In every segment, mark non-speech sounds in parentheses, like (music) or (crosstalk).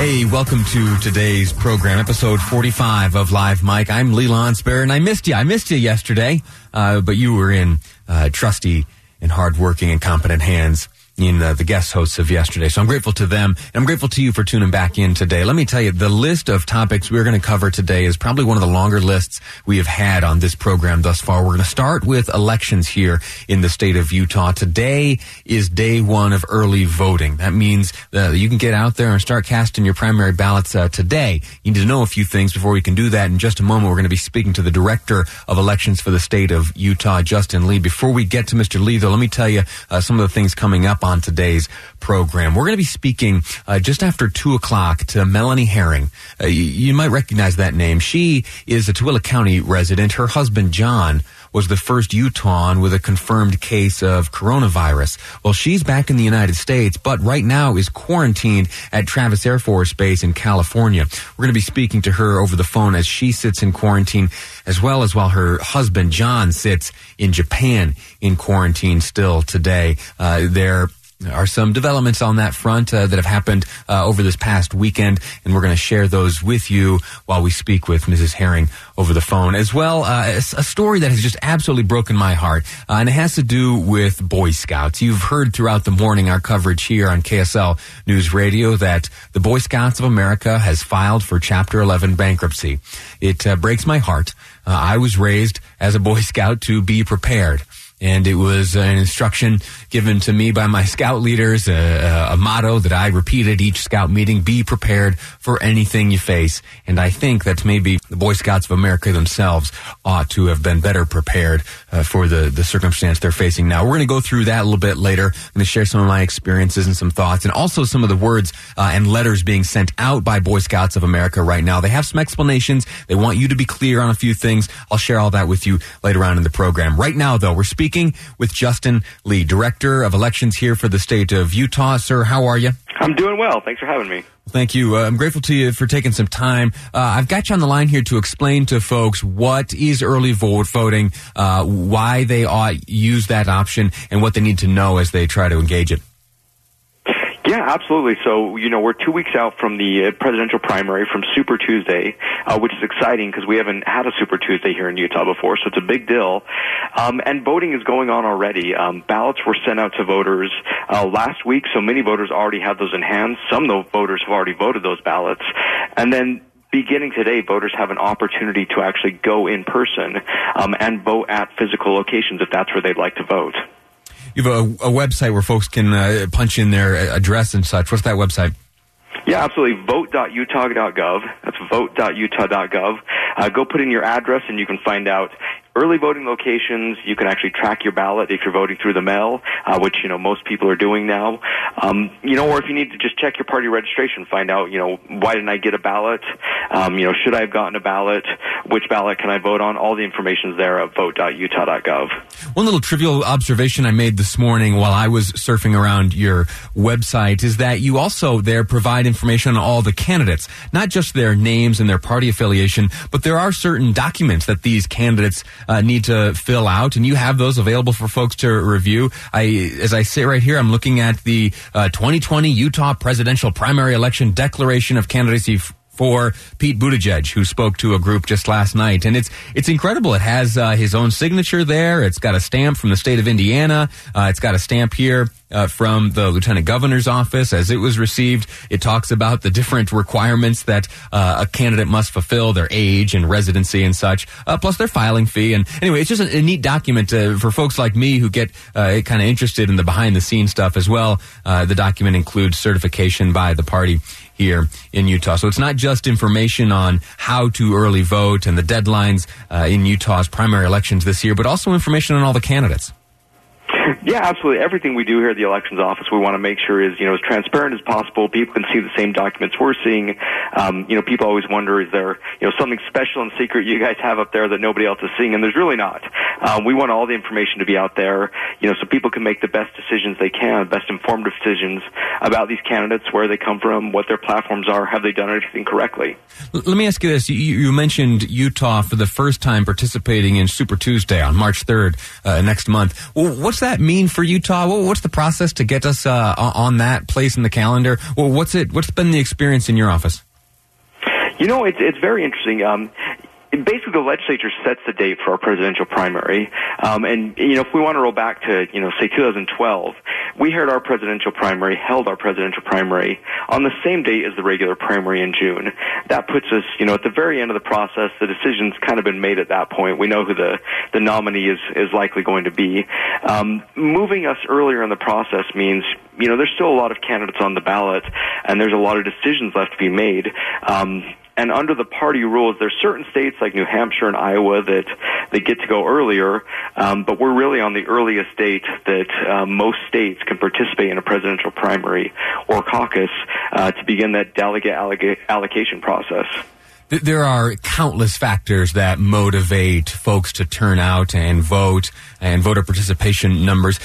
Hey, welcome to today's program, episode 45 of Live Mic. I'm Lee Lonsberry, and I missed you. I missed you yesterday, uh, but you were in uh, trusty and hardworking and competent hands in uh, the guest hosts of yesterday. So I'm grateful to them. And I'm grateful to you for tuning back in today. Let me tell you, the list of topics we're going to cover today is probably one of the longer lists we have had on this program thus far. We're going to start with elections here in the state of Utah. Today is day one of early voting. That means uh, you can get out there and start casting your primary ballots uh, today. You need to know a few things before we can do that. In just a moment, we're going to be speaking to the director of elections for the state of Utah, Justin Lee. Before we get to Mr. Lee, though, let me tell you uh, some of the things coming up on today's program. We're going to be speaking uh, just after two o'clock to Melanie Herring. Uh, you, you, might recognize that name. She is a Tooele County resident. Her husband John was the first Utahn with a confirmed case of coronavirus. Well, she's back in the United States, but right now is quarantined at Travis Air Force Base in California. We're going to be speaking to her over the phone as she sits in quarantine, as well as while her husband John sits in Japan in quarantine still today. Uh, they're are some developments on that front uh, that have happened uh, over this past weekend, and we're going to share those with you while we speak with Mrs. Herring over the phone. As well, uh, a story that has just absolutely broken my heart, uh, and it has to do with Boy Scouts. You've heard throughout the morning our coverage here on KSL News Radio that the Boy Scouts of America has filed for Chapter 11 bankruptcy. It uh, breaks my heart. Uh, I was raised as a Boy Scout to be prepared and it was an instruction given to me by my scout leaders, a, a, motto that I repeated each scout meeting: "Be prepared for anything you face." And I think that maybe the Boy Scouts of America themselves ought to have been better prepared uh, for the the circumstance they're facing now. We're going to go through that a little bit later. I'm going to share some of my experiences and some thoughts, and also some of the words uh, and letters being sent out by Boy Scouts of America right now. They have some explanations. They want you to be clear on a few things. I'll share all that with you later on in the program. Right now, though, we're speaking speaking with Justin Lee, Director of Elections here for the state of Utah. Sir, how are you? I'm doing well. Thanks for having me. Thank you. Uh, I'm grateful to you for taking some time. Uh, I've got you on the line here to explain to folks what is early vote voting, uh, why they ought use that option, and what they need to know as they try to engage it. Yeah, absolutely. So, you know, we're two weeks out from the uh, presidential primary from Super Tuesday, uh, which is exciting because we haven't had a Super Tuesday here in Utah before, so it's a big deal. Um, and voting is going on already. Um, ballots were sent out to voters uh, last week, so many voters already have those in hand. Some of the voters have already voted those ballots. And then beginning today, voters have an opportunity to actually go in person um, and vote at physical locations if that's where they'd like to vote you have a, a website where folks can uh, punch in their address and such. What's that website? Yeah, absolutely. Vote.utah.gov. That's vote.utah.gov. Uh, go put in your address and you can find out early voting locations. You can actually track your ballot if you're voting through the mail, uh, which you know most people are doing now. Um, you know, or if you need to just check your party registration, find out you know why didn't I get a ballot? Um, you know, should I have gotten a ballot? Which ballot can I vote on? All the information is there at vote.utah.gov. One little trivial observation I made this morning while I was surfing around your website is that you also there provide information on all the candidates, not just their names and their party affiliation, but there are certain documents that these candidates uh, need to fill out, and you have those available for folks to review. I, as I sit right here, I'm looking at the uh, 2020 Utah presidential primary election declaration of candidacy for Pete Buttigieg, who spoke to a group just last night, and it's it's incredible. It has uh, his own signature there. It's got a stamp from the state of Indiana. Uh, it's got a stamp here uh, from the lieutenant governor's office as it was received. It talks about the different requirements that uh, a candidate must fulfill, their age and residency and such, uh, plus their filing fee. And anyway, it's just a, a neat document uh, for folks like me who get uh, kind of interested in the behind the scenes stuff as well. Uh, the document includes certification by the party here in Utah. So it's not just information on how to early vote and the deadlines in Utah's primary elections this year, but also information on all the candidates. Yeah, absolutely. Everything we do here at the elections office, we want to make sure is you know as transparent as possible. People can see the same documents we're seeing. Um, you know, people always wonder is there you know something special and secret you guys have up there that nobody else is seeing, and there's really not. Um, we want all the information to be out there, you know, so people can make the best decisions they can, best informed decisions about these candidates, where they come from, what their platforms are, have they done everything correctly. Let me ask you this: you, you, mentioned Utah for the first time participating in Super Tuesday on March 3rd uh, next month. Well, what's that mean for Utah? what's the process to get us uh, on that place in the calendar? Well, what's it? What's been the experience in your office? You know, it's it's very interesting. Um, basically the legislature sets the date for our presidential primary. Um, and, you know, if we want to roll back to, you know, say 2012, we had our presidential primary, held our presidential primary on the same date as the regular primary in June. That puts us, you know, at the very end of the process. The decision's kind of been made at that point. We know who the, the nominee is, is likely going to be. Um, moving us earlier in the process means, you know, there's still a lot of candidates on the ballot and there's a lot of decisions left to be made. Um, and under the party rules, there's certain states like New Hampshire and Iowa that they get to go earlier, um, but we're really on the earliest date that uh, most states can participate in a presidential primary or caucus uh, to begin that delegate alloc- allocation process. There are countless factors that motivate folks to turn out and vote and voter participation numbers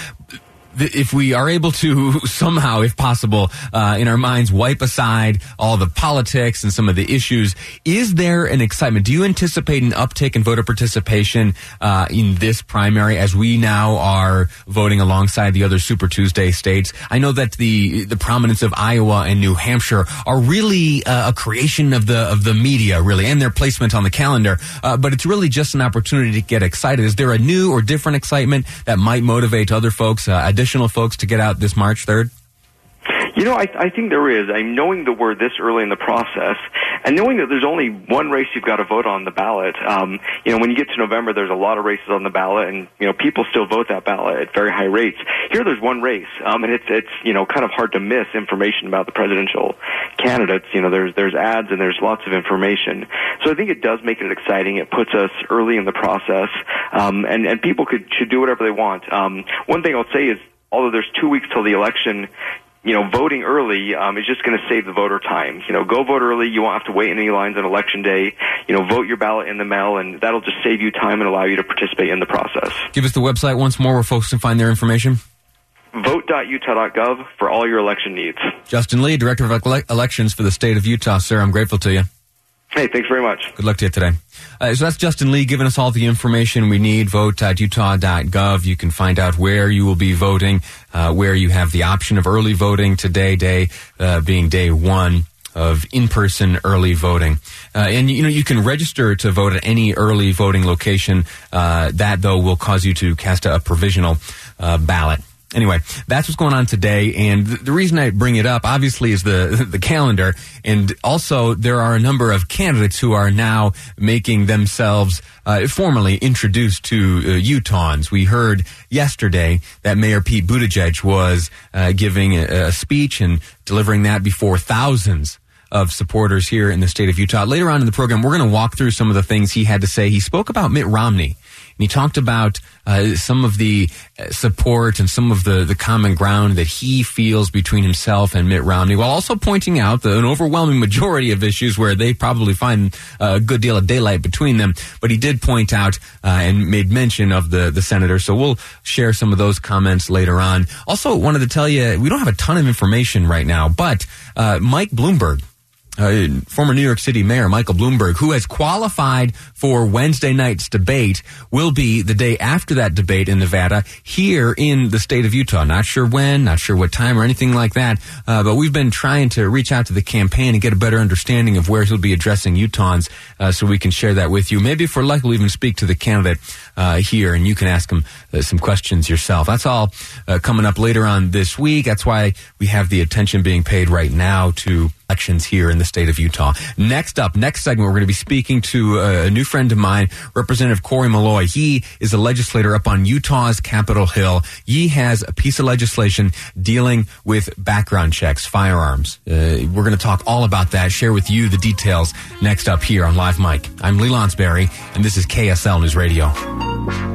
if we are able to (laughs) somehow, if possible, uh, in our minds, wipe aside all the politics and some of the issues, is there an excitement? Do you anticipate an uptick in voter participation uh, in this primary as we now are voting alongside the other Super Tuesday states? I know that the the prominence of Iowa and New Hampshire are really uh, a creation of the of the media, really, and their placement on the calendar. Uh, but it's really just an opportunity to get excited. Is there a new or different excitement that might motivate other folks? Uh, additional folks to get out this March 3rd? You know, I, I think there is. I'm knowing that we're this early in the process, and knowing that there's only one race you've got to vote on the ballot. Um, you know, when you get to November, there's a lot of races on the ballot, and you know, people still vote that ballot at very high rates. Here, there's one race, um, and it's it's you know kind of hard to miss information about the presidential candidates. You know, there's there's ads and there's lots of information. So I think it does make it exciting. It puts us early in the process, um, and and people could should do whatever they want. Um, one thing I'll say is although there's two weeks till the election, you know, voting early um, is just going to save the voter time. You know, go vote early. You won't have to wait in any lines on election day. You know, vote your ballot in the mail, and that'll just save you time and allow you to participate in the process. Give us the website once more where folks can find their information. Vote.utah.gov for all your election needs. Justin Lee, Director of Elections for the state of Utah, sir. I'm grateful to you. Hey, thanks very much. Good luck to you today. Uh, so that's Justin Lee giving us all the information we need. Vote.utah.gov. You can find out where you will be voting, uh, where you have the option of early voting today, day uh, being day one of in-person early voting. Uh, and you know you can register to vote at any early voting location. Uh, that though will cause you to cast a, a provisional uh, ballot. Anyway, that's what's going on today, and the reason I bring it up, obviously, is the (laughs) the calendar, and also there are a number of candidates who are now making themselves uh, formally introduced to uh, Utahns. We heard yesterday that Mayor Pete Buttigieg was uh, giving a, a speech and delivering that before thousands of supporters here in the state of Utah. Later on in the program, we're going to walk through some of the things he had to say. He spoke about Mitt Romney and he talked about uh, some of the uh, support and some of the, the common ground that he feels between himself and Mitt Romney, while also pointing out the, an overwhelming majority of issues where they probably find a good deal of daylight between them. But he did point out uh, and made mention of the, the senator. So we'll share some of those comments later on. Also, wanted to tell you, we don't have a ton of information right now, but uh, Mike Bloomberg, uh, former New York City Mayor Michael Bloomberg, who has qualified for Wednesday night's debate, will be the day after that debate in Nevada here in the state of Utah. Not sure when, not sure what time or anything like that, uh, but we've been trying to reach out to the campaign and get a better understanding of where he'll be addressing Utahns uh, so we can share that with you. Maybe if we're lucky, we'll even speak to the candidate uh, here and you can ask him uh, some questions yourself. That's all uh, coming up later on this week. That's why we have the attention being paid right now to elections here in the state of Utah. Next up, next segment, we're going to be speaking to a new friend of mine, Representative Cory Maloy. He is a legislator up on Utah's Capitol Hill. He has a piece of legislation dealing with background checks, firearms. Uh, we're going to talk all about that, share with you the details next up here on Live Mic. I'm Lee Lonsberry, and this is KSL News Radio.